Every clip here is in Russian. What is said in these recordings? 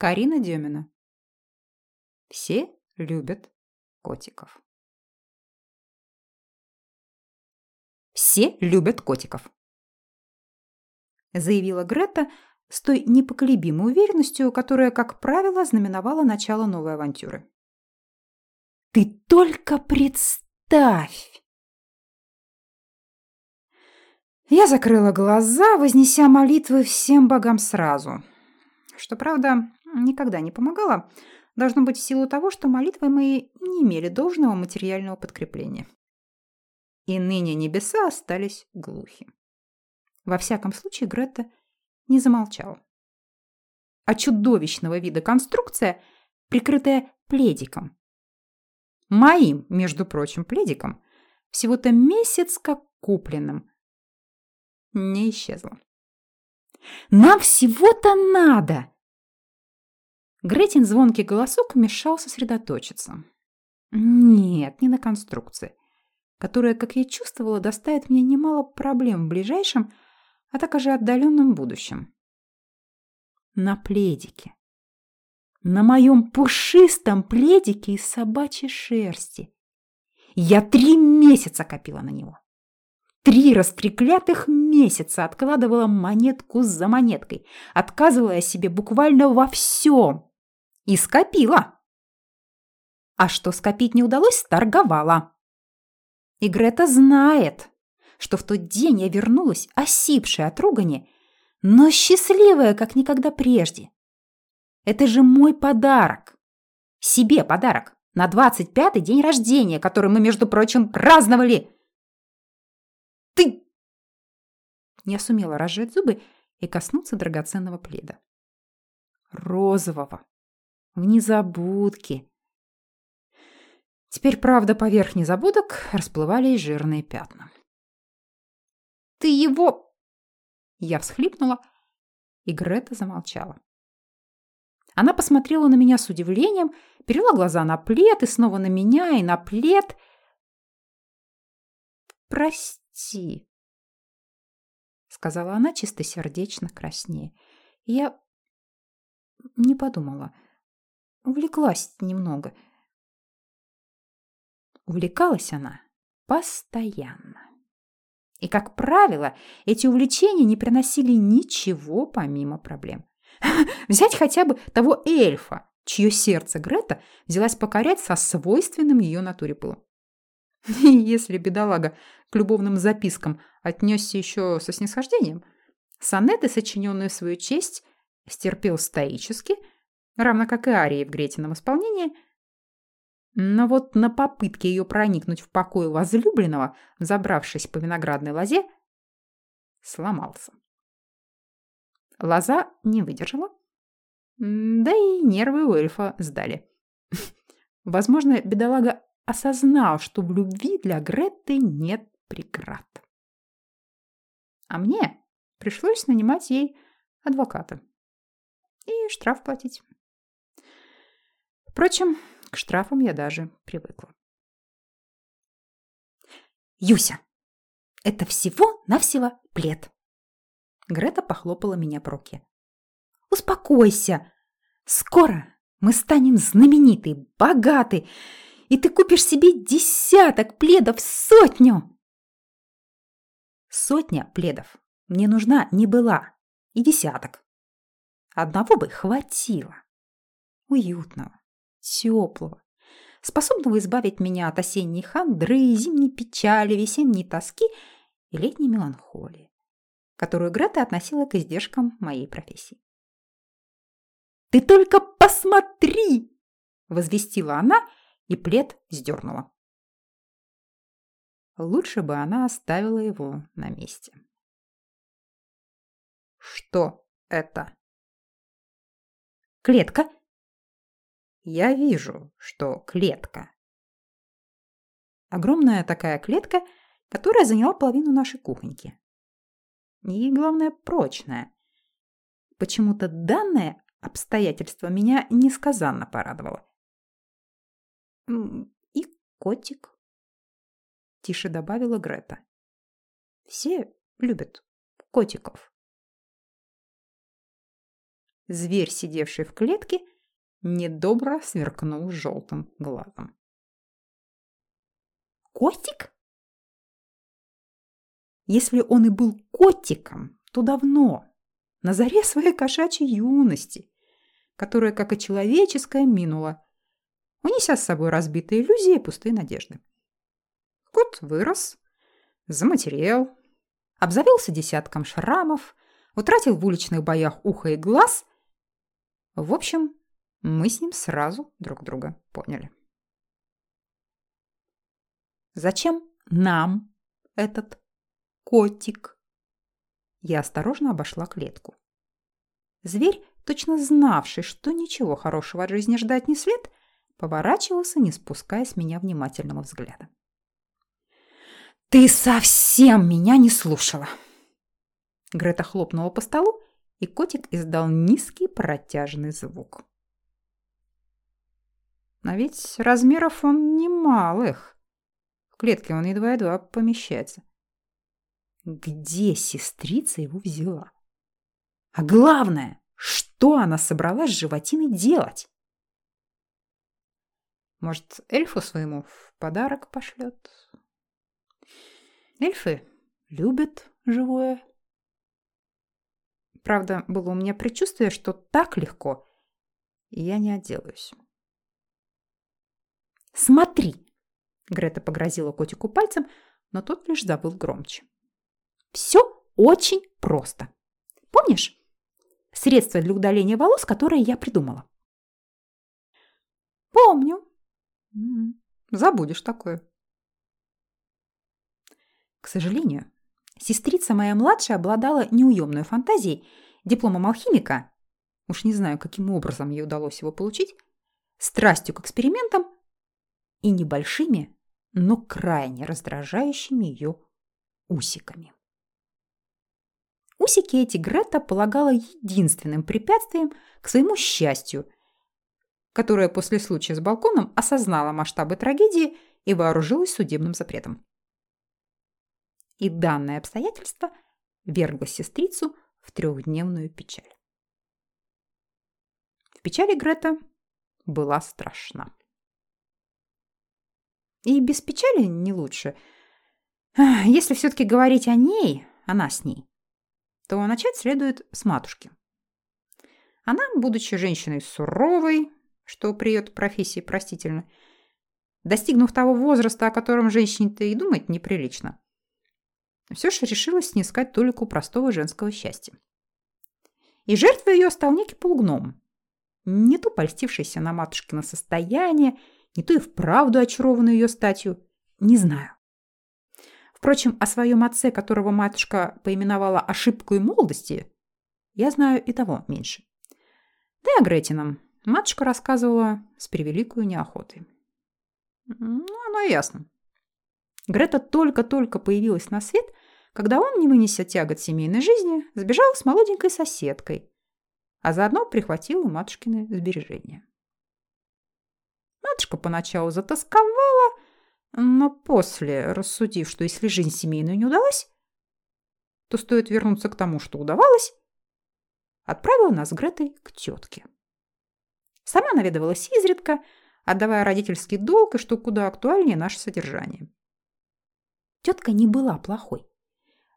Карина Демина. Все любят котиков. Все любят котиков. Заявила Грета с той непоколебимой уверенностью, которая, как правило, знаменовала начало новой авантюры. Ты только представь! Я закрыла глаза, вознеся молитвы всем богам сразу. Что, правда, никогда не помогало. Должно быть в силу того, что молитвы мои не имели должного материального подкрепления. И ныне небеса остались глухи. Во всяком случае, Грета не замолчала. А чудовищного вида конструкция, прикрытая пледиком, Моим, между прочим, пледиком, всего-то месяц как купленным, не исчезла. «Нам всего-то надо!» Гретин звонкий голосок мешал сосредоточиться. Нет, не на конструкции, которая, как я чувствовала, доставит мне немало проблем в ближайшем, а также отдаленном будущем. На пледике на моем пушистом пледике из собачьей шерсти. Я три месяца копила на него. Три растреклятых месяца откладывала монетку за монеткой, отказывая себе буквально во всем. И скопила. А что скопить не удалось, торговала. И Грета знает, что в тот день я вернулась осипшая от ругани, но счастливая, как никогда прежде. Это же мой подарок. Себе подарок. На 25-й день рождения, который мы, между прочим, праздновали. Ты... Я сумела разжать зубы и коснуться драгоценного пледа. Розового. В незабудке. Теперь, правда, поверх незабудок расплывались жирные пятна. «Ты его...» Я всхлипнула, и Грета замолчала. Она посмотрела на меня с удивлением, перела глаза на плед и снова на меня и на плед. «Прости», — сказала она чистосердечно краснее. Я не подумала. Увлеклась немного. Увлекалась она постоянно. И, как правило, эти увлечения не приносили ничего помимо проблем. Взять хотя бы того эльфа, чье сердце Грета взялась покорять со свойственным ее натуре пылом. И если бедолага к любовным запискам отнесся еще со снисхождением, сонеты, сочиненные в свою честь, стерпел стоически, равно как и арии в Гретином исполнении, но вот на попытке ее проникнуть в покой возлюбленного, забравшись по виноградной лозе, сломался. Лоза не выдержала. Да и нервы у эльфа сдали. Возможно, бедолага осознал, что в любви для Гретты нет преград. А мне пришлось нанимать ей адвоката. И штраф платить. Впрочем, к штрафам я даже привыкла. Юся, это всего-навсего плед. Грета похлопала меня по руке. «Успокойся! Скоро мы станем знамениты, богаты, и ты купишь себе десяток пледов, сотню!» Сотня пледов мне нужна не была, и десяток. Одного бы хватило. Уютного, теплого, способного избавить меня от осенней хандры, зимней печали, весенней тоски и летней меланхолии которую Грета относила к издержкам моей профессии. «Ты только посмотри!» – возвестила она, и плед сдернула. Лучше бы она оставила его на месте. «Что это?» «Клетка». «Я вижу, что клетка». Огромная такая клетка, которая заняла половину нашей кухоньки. И, главное, прочная. Почему-то данное обстоятельство меня несказанно порадовало. «И котик», – тише добавила Грета. «Все любят котиков». зверь, сидевший в клетке, недобро сверкнул желтым глазом. «Котик?» Если он и был котиком, то давно, на заре своей кошачьей юности, которая, как и человеческая, минула, унеся с собой разбитые иллюзии и пустые надежды. Кот вырос, заматерел, обзавелся десятком шрамов, утратил в уличных боях ухо и глаз. В общем, мы с ним сразу друг друга поняли. Зачем нам этот котик. Я осторожно обошла клетку. Зверь, точно знавший, что ничего хорошего от жизни ждать не след, поворачивался, не спуская с меня внимательного взгляда. «Ты совсем меня не слушала!» Грета хлопнула по столу, и котик издал низкий протяжный звук. А ведь размеров он немалых. В клетке он едва-едва помещается. Где сестрица его взяла? А главное, что она собралась с животиной делать? Может, эльфу своему в подарок пошлет? Эльфы любят живое. Правда, было у меня предчувствие, что так легко я не отделаюсь. «Смотри!» Грета погрозила котику пальцем, но тот лишь забыл громче. Все очень просто. Помнишь? Средство для удаления волос, которое я придумала. Помню. Забудешь такое. К сожалению, сестрица моя младшая обладала неуемной фантазией, дипломом алхимика, уж не знаю, каким образом ей удалось его получить, страстью к экспериментам и небольшими, но крайне раздражающими ее усиками. Усики эти Грета полагала единственным препятствием к своему счастью, которое после случая с балконом осознала масштабы трагедии и вооружилась судебным запретом. И данное обстоятельство вергло сестрицу в трехдневную печаль. В печали Грета была страшна. И без печали не лучше. Если все-таки говорить о ней, она с ней, то начать следует с матушки. Она, будучи женщиной суровой, что при ее профессии простительно, достигнув того возраста, о котором женщине-то и думать неприлично, все же решила снискать толику простого женского счастья. И жертвой ее стал некий полугном, не то польстившийся на матушкино состояние, не то и вправду очарованный ее статью, не знаю. Впрочем, о своем отце, которого матушка поименовала ошибкой молодости, я знаю и того меньше. Да и о Гретином матушка рассказывала с превеликой неохотой. Ну, оно и ясно. Грета только-только появилась на свет, когда он, не вынеся тягот семейной жизни, сбежал с молоденькой соседкой, а заодно прихватил матушкины сбережения. Матушка поначалу затасковала, но после, рассудив, что если жизнь семейную не удалась, то стоит вернуться к тому, что удавалось, отправила нас с Гретой к тетке. Сама наведывалась изредка, отдавая родительский долг и что куда актуальнее наше содержание. Тетка не была плохой.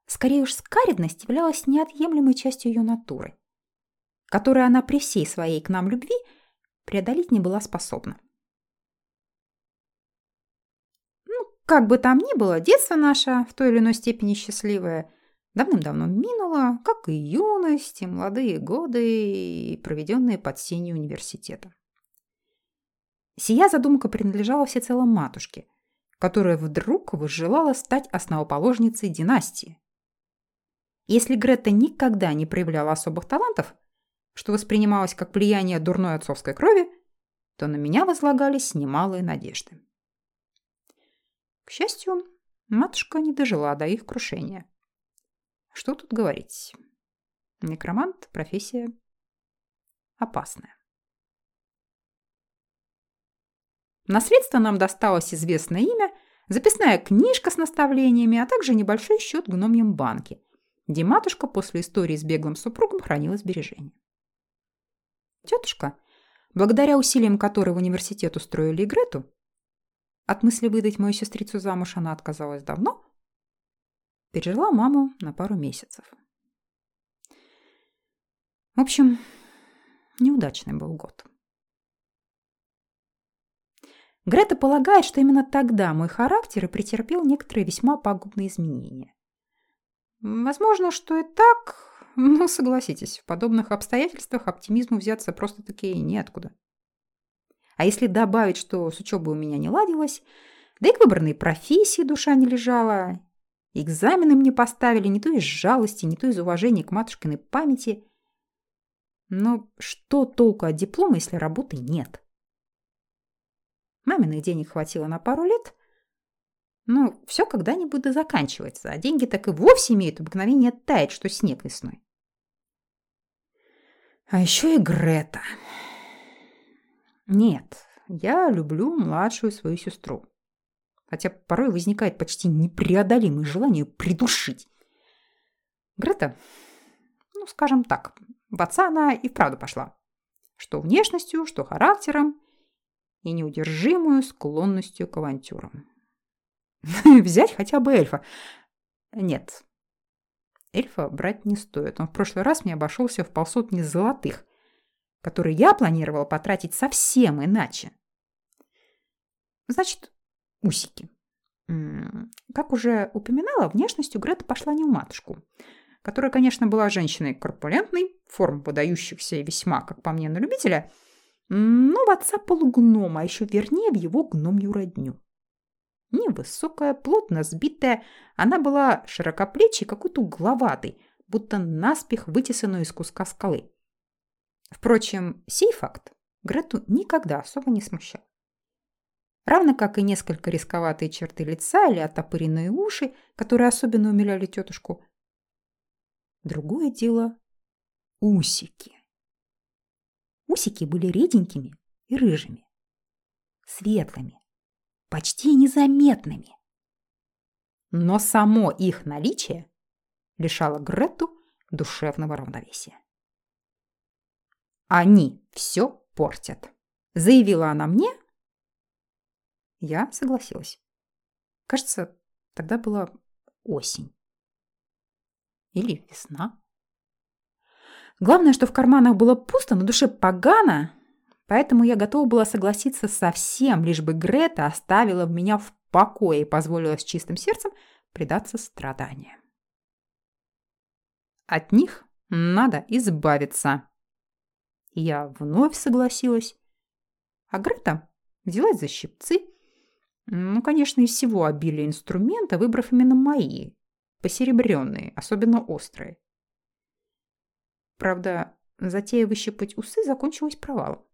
Скорее уж скаридность являлась неотъемлемой частью ее натуры, которую она при всей своей к нам любви преодолеть не была способна. Как бы там ни было, детство наше, в той или иной степени счастливое, давным-давно минуло, как и юность, и молодые годы, проведенные под сенью университета. Сия задумка принадлежала всецело матушке, которая вдруг возжелала стать основоположницей династии. Если Грета никогда не проявляла особых талантов, что воспринималось как влияние дурной отцовской крови, то на меня возлагались немалые надежды. Счастью, матушка не дожила до их крушения. Что тут говорить? Некромант – профессия опасная. Наследство нам досталось известное имя, записная книжка с наставлениями, а также небольшой счет в гномьем банке, где матушка после истории с беглым супругом хранила сбережения. Тетушка, благодаря усилиям которой в университет устроили Грету, от мысли выдать мою сестрицу замуж она отказалась давно, пережила маму на пару месяцев. В общем, неудачный был год. Грета полагает, что именно тогда мой характер и претерпел некоторые весьма пагубные изменения. Возможно, что и так, но согласитесь, в подобных обстоятельствах оптимизму взяться просто-таки неоткуда. А если добавить, что с учебой у меня не ладилось, да и к выбранной профессии душа не лежала, экзамены мне поставили не то из жалости, не то из уважения к матушкиной памяти. Но что толку от диплома, если работы нет? Маминых денег хватило на пару лет. Ну, все когда-нибудь да заканчивается, а деньги так и вовсе имеют обыкновение таять, что снег весной. А еще и Грета. Нет, я люблю младшую свою сестру. Хотя порой возникает почти непреодолимое желание придушить. Грета, ну, скажем так, в отца она и вправду пошла. Что внешностью, что характером и неудержимую склонностью к авантюрам. Взять хотя бы эльфа. Нет, эльфа брать не стоит. Он в прошлый раз мне обошелся в полсотни золотых, которые я планировала потратить совсем иначе. Значит, усики. Как уже упоминала, внешностью Грета пошла не в матушку, которая, конечно, была женщиной корпулентной, форм выдающихся весьма, как по мне, на любителя – но в отца полугнома, а еще вернее в его гномью родню. Невысокая, плотно сбитая, она была широкоплечей, какой-то угловатой, будто наспех вытесанную из куска скалы. Впрочем, сей факт Грету никогда особо не смущал. Равно как и несколько рисковатые черты лица или отопыренные уши, которые особенно умиляли тетушку. Другое дело – усики. Усики были реденькими и рыжими, светлыми, почти незаметными. Но само их наличие лишало Грету душевного равновесия. «Они все портят», — заявила она мне. Я согласилась. Кажется, тогда была осень. Или весна. Главное, что в карманах было пусто, на душе погано, поэтому я готова была согласиться со всем, лишь бы Грета оставила меня в покое и позволила с чистым сердцем предаться страданиям. От них надо избавиться. Я вновь согласилась. А Грета взялась за щипцы. Ну, конечно, из всего обилия инструмента, выбрав именно мои, посеребренные, особенно острые. Правда, затея выщипать усы закончилась провалом.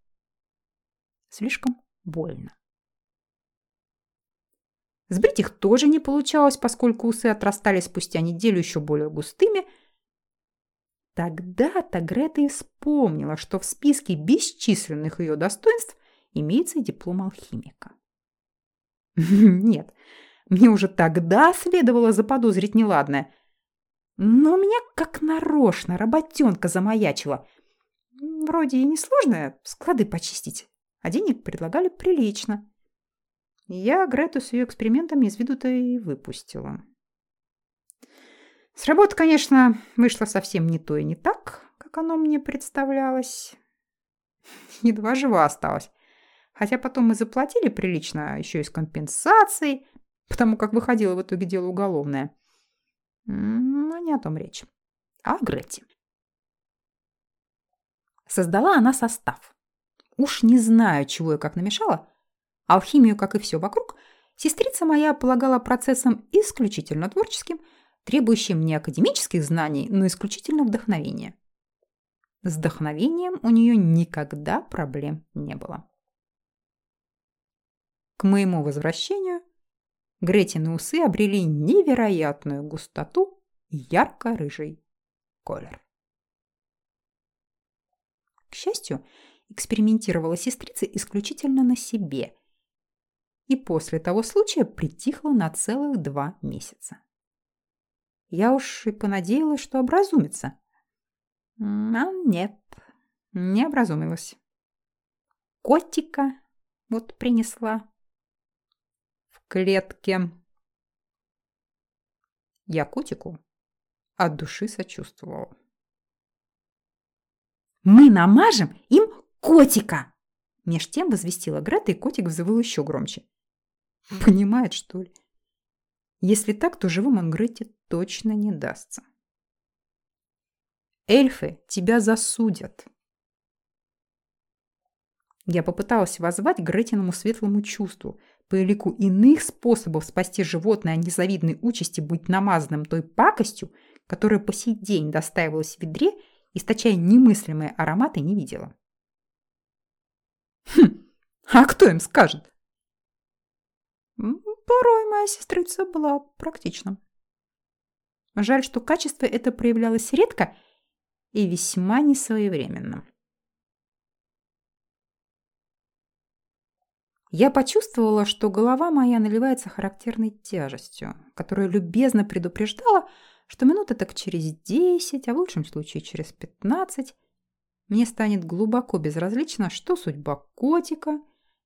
Слишком больно. Сбрить их тоже не получалось, поскольку усы отрастали спустя неделю еще более густыми. Тогда-то Грета и вспомнила, что в списке бесчисленных ее достоинств имеется диплом алхимика. Нет, мне уже тогда следовало заподозрить неладное. Но у меня как нарочно работенка замаячила. Вроде и несложная, склады почистить. А денег предлагали прилично. Я Грету с ее экспериментами из виду-то и выпустила. С работы, конечно, вышло совсем не то и не так, как оно мне представлялось. Едва жива осталась. Хотя потом мы заплатили прилично, еще и с компенсацией, потому как выходило в итоге дело уголовное. Но не о том речь, а о Грете. Создала она состав. Уж не знаю, чего я как намешала. Алхимию, как и все вокруг, сестрица моя полагала процессом исключительно творческим, требующим не академических знаний, но исключительно вдохновения. С вдохновением у нее никогда проблем не было. К моему возвращению Гретины усы обрели невероятную густоту и ярко-рыжий колер. К счастью, экспериментировала сестрица исключительно на себе и после того случая притихла на целых два месяца. Я уж и понадеялась, что образумится. А нет, Не образумилась. Котика вот принесла. В клетке. Я котику от души сочувствовала. «Мы намажем им котика!» Меж тем возвестила Грета, и котик взвыл еще громче. Понимает, что ли? Если так, то живым он Грете точно не дастся. Эльфы тебя засудят. Я попыталась воззвать Гретиному светлому чувству, по элику иных способов спасти животное от незавидной участи быть намазанным той пакостью, которая по сей день достаивалась в ведре, источая немыслимые ароматы, не видела. Хм, а кто им скажет? Порой моя сестрица была практична. Жаль, что качество это проявлялось редко и весьма несвоевременно. Я почувствовала, что голова моя наливается характерной тяжестью, которая любезно предупреждала, что минуты так через десять, а в лучшем случае через пятнадцать, мне станет глубоко безразлично, что судьба котика,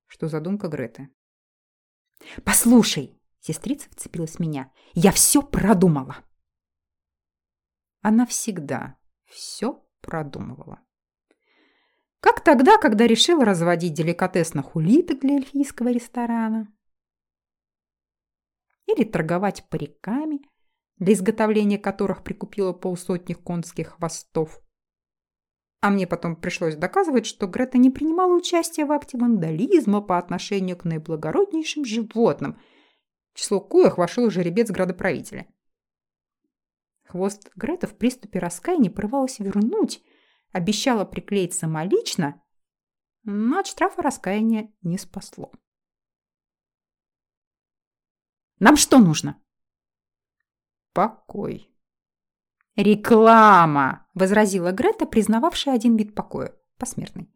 что задумка Греты. «Послушай!» – сестрица вцепилась в меня. «Я все продумала!» Она всегда все продумывала. Как тогда, когда решила разводить деликатесных улиток для эльфийского ресторана. Или торговать париками, для изготовления которых прикупила полсотни конских хвостов. А мне потом пришлось доказывать, что Грета не принимала участия в акте вандализма по отношению к наиблагороднейшим животным, в число коих вошел жеребец градоправителя. Хвост Грета в приступе раскаяния порывалась вернуть, обещала приклеить самолично, но от штрафа раскаяния не спасло. «Нам что нужно?» «Покой». «Реклама!» – возразила Грета, признававшая один вид покоя – посмертный.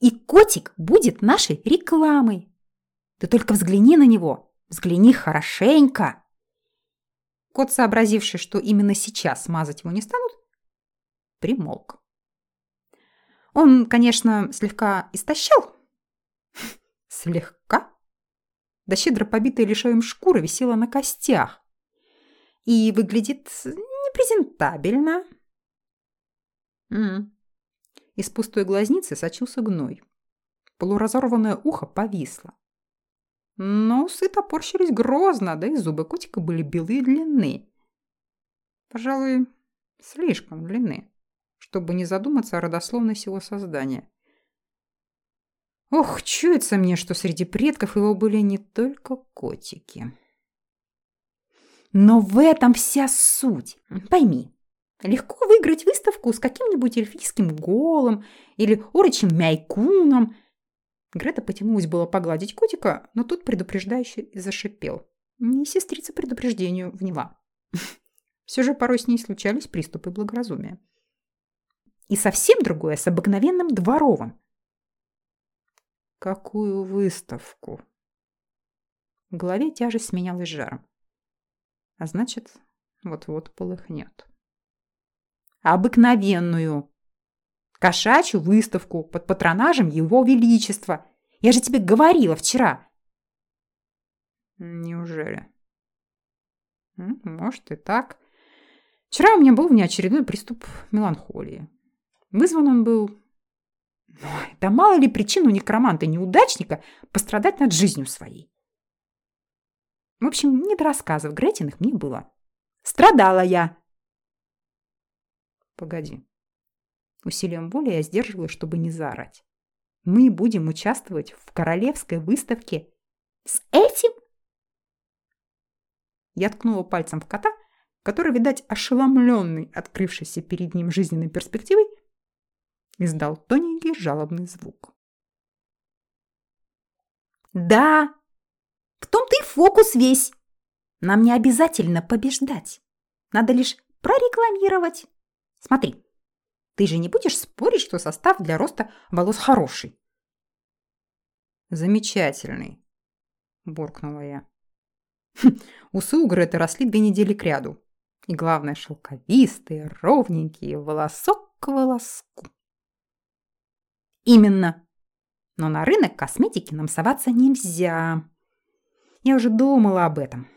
«И котик будет нашей рекламой. Ты только взгляни на него, взгляни хорошенько!» Кот, сообразивший, что именно сейчас смазать его не станут, примолк. Он, конечно, слегка истощал. Слегка? Да щедро побитая лишаем шкура висела на костях. И выглядит непрезентабельно. М -м. Из пустой глазницы сочился гной. Полуразорванное ухо повисло. Но усы топорщились грозно, да и зубы котика были белые длинные. Пожалуй, слишком длинные чтобы не задуматься о родословности его создания. Ох, чуется мне, что среди предков его были не только котики. Но в этом вся суть. Пойми, легко выиграть выставку с каким-нибудь эльфийским голом или орочим мяйкуном. Грета потянулась было погладить котика, но тут предупреждающе зашипел. Не сестрица предупреждению вняла. Все же порой с ней случались приступы благоразумия и совсем другое с обыкновенным дворовым. Какую выставку? В голове тяжесть сменялась жаром. А значит, вот-вот полыхнет. Обыкновенную. Кошачью выставку под патронажем Его Величества. Я же тебе говорила вчера. Неужели? Может и так. Вчера у меня был внеочередной приступ меланхолии. Вызван он был... Ой, да мало ли причин у некроманта-неудачника пострадать над жизнью своей. В общем, не до рассказов Гретиных мне было. Страдала я. Погоди. Усилием воли я сдерживалась, чтобы не заорать. Мы будем участвовать в королевской выставке с этим? Я ткнула пальцем в кота, который, видать, ошеломленный открывшейся перед ним жизненной перспективой, издал тоненький жалобный звук. «Да, в том-то и фокус весь. Нам не обязательно побеждать. Надо лишь прорекламировать. Смотри, ты же не будешь спорить, что состав для роста волос хороший?» «Замечательный», – буркнула я. Хм, усы у Греты росли две недели кряду. И главное, шелковистые, ровненькие, волосок к волоску. Именно. Но на рынок косметики нам соваться нельзя. Я уже думала об этом.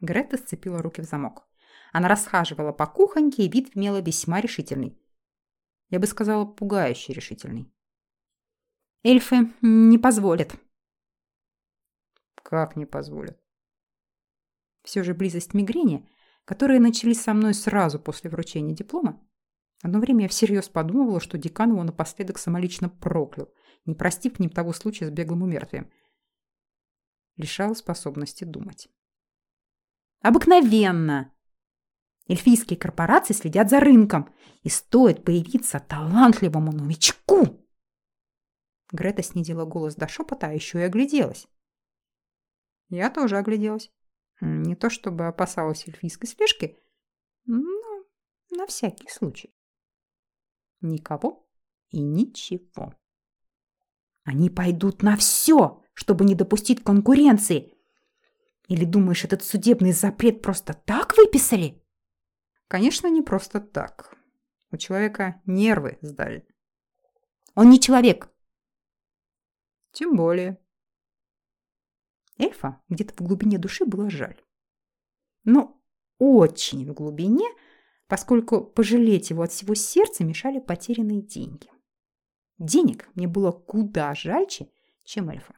Грета сцепила руки в замок. Она расхаживала по кухоньке, и вид имела весьма решительный. Я бы сказала, пугающе решительный. Эльфы не позволят. Как не позволят? Все же близость мигрени, которые начались со мной сразу после вручения диплома, Одно время я всерьез подумывала, что декан его напоследок самолично проклял, не простив к ним того случая с беглым умертвием. Лишал способности думать. Обыкновенно! Эльфийские корпорации следят за рынком, и стоит появиться талантливому новичку. Грета снизила голос до шепота, а еще и огляделась. Я тоже огляделась. Не то чтобы опасалась эльфийской слежки, но на всякий случай. Никого и ничего. Они пойдут на все, чтобы не допустить конкуренции. Или думаешь, этот судебный запрет просто так выписали? Конечно, не просто так. У человека нервы сдали. Он не человек. Тем более. Эльфа где-то в глубине души было жаль. Но очень в глубине – поскольку пожалеть его от всего сердца мешали потерянные деньги. Денег мне было куда жальче, чем эльфа.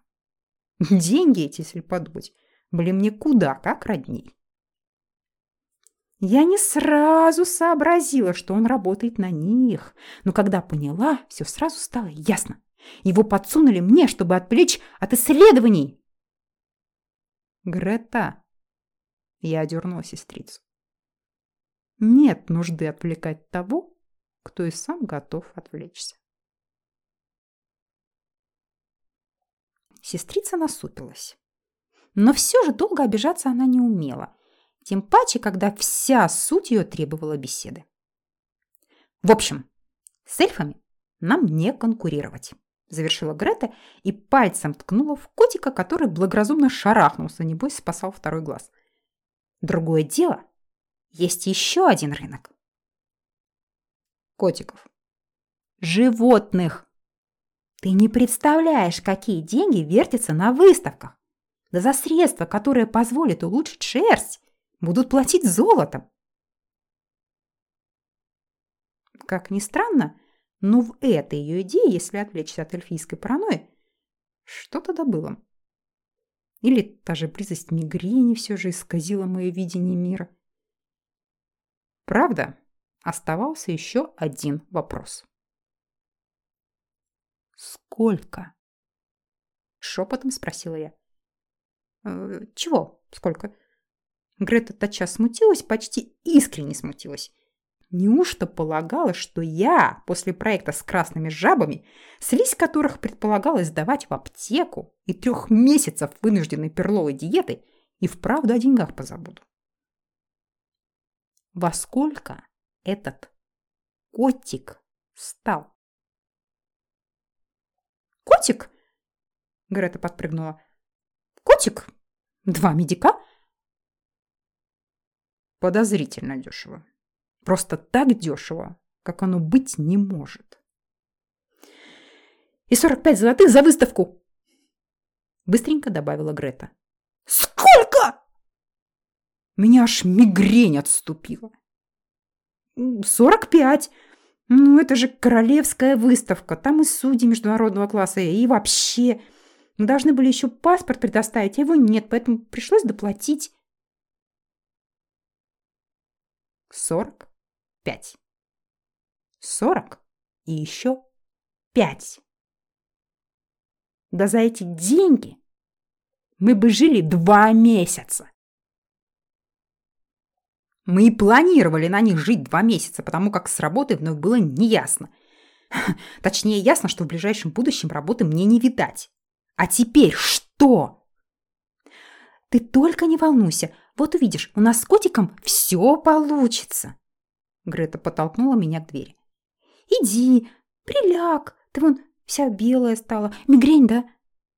Деньги эти, если подумать, были мне куда как родней. Я не сразу сообразила, что он работает на них, но когда поняла, все сразу стало ясно. Его подсунули мне, чтобы отвлечь от исследований. Грета. Я одернула сестрицу. Нет нужды отвлекать того, кто и сам готов отвлечься. Сестрица насупилась. Но все же долго обижаться она не умела. Тем паче, когда вся суть ее требовала беседы. В общем, с эльфами нам не конкурировать, завершила Грета и пальцем ткнула в котика, который благоразумно шарахнулся, небось спасал второй глаз. Другое дело, есть еще один рынок. Котиков. Животных. Ты не представляешь, какие деньги вертятся на выставках. Да за средства, которые позволят улучшить шерсть, будут платить золотом. Как ни странно, но в этой ее идее, если отвлечься от эльфийской паранойи, что-то добыло. Или та же близость мигрени все же исказила мое видение мира. Правда, оставался еще один вопрос. «Сколько?» Шепотом спросила я. «Э, «Чего? Сколько?» Грета тотчас смутилась, почти искренне смутилась. Неужто полагала, что я после проекта с красными жабами, слизь которых предполагалось сдавать в аптеку и трех месяцев вынужденной перловой диеты, и вправду о деньгах позабуду? во сколько этот котик стал. «Котик?» – Грета подпрыгнула. «Котик? Два медика?» Подозрительно дешево. Просто так дешево, как оно быть не может. «И 45 золотых за выставку!» Быстренько добавила Грета. «Сколько?» Меня аж мигрень отступила. «Сорок пять. Ну, это же королевская выставка. Там и судьи международного класса, и вообще. Мы должны были еще паспорт предоставить, а его нет, поэтому пришлось доплатить». «Сорок пять. Сорок и еще пять. Да за эти деньги мы бы жили два месяца. Мы и планировали на них жить два месяца, потому как с работой вновь было неясно. Точнее, ясно, что в ближайшем будущем работы мне не видать. А теперь что? Ты только не волнуйся. Вот увидишь, у нас с котиком все получится. Грета подтолкнула меня к двери. Иди, приляг. Ты вон вся белая стала. Мигрень, да?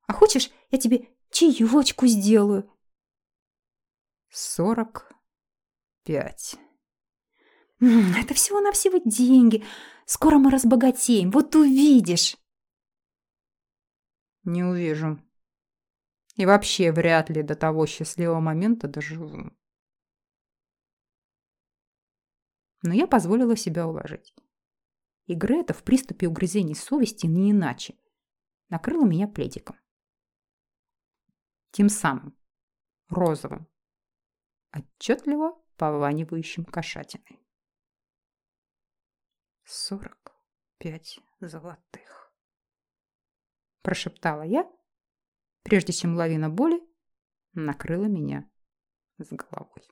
А хочешь, я тебе чаечку сделаю? Сорок пять. Это всего-навсего деньги. Скоро мы разбогатеем, вот увидишь. Не увижу. И вообще вряд ли до того счастливого момента доживу. Но я позволила себя уложить. И Грета в приступе угрызений совести не иначе накрыла меня пледиком. Тем самым, розовым, отчетливо пованивающим кошатиной. Сорок пять золотых. Прошептала я, прежде чем лавина боли накрыла меня с головой.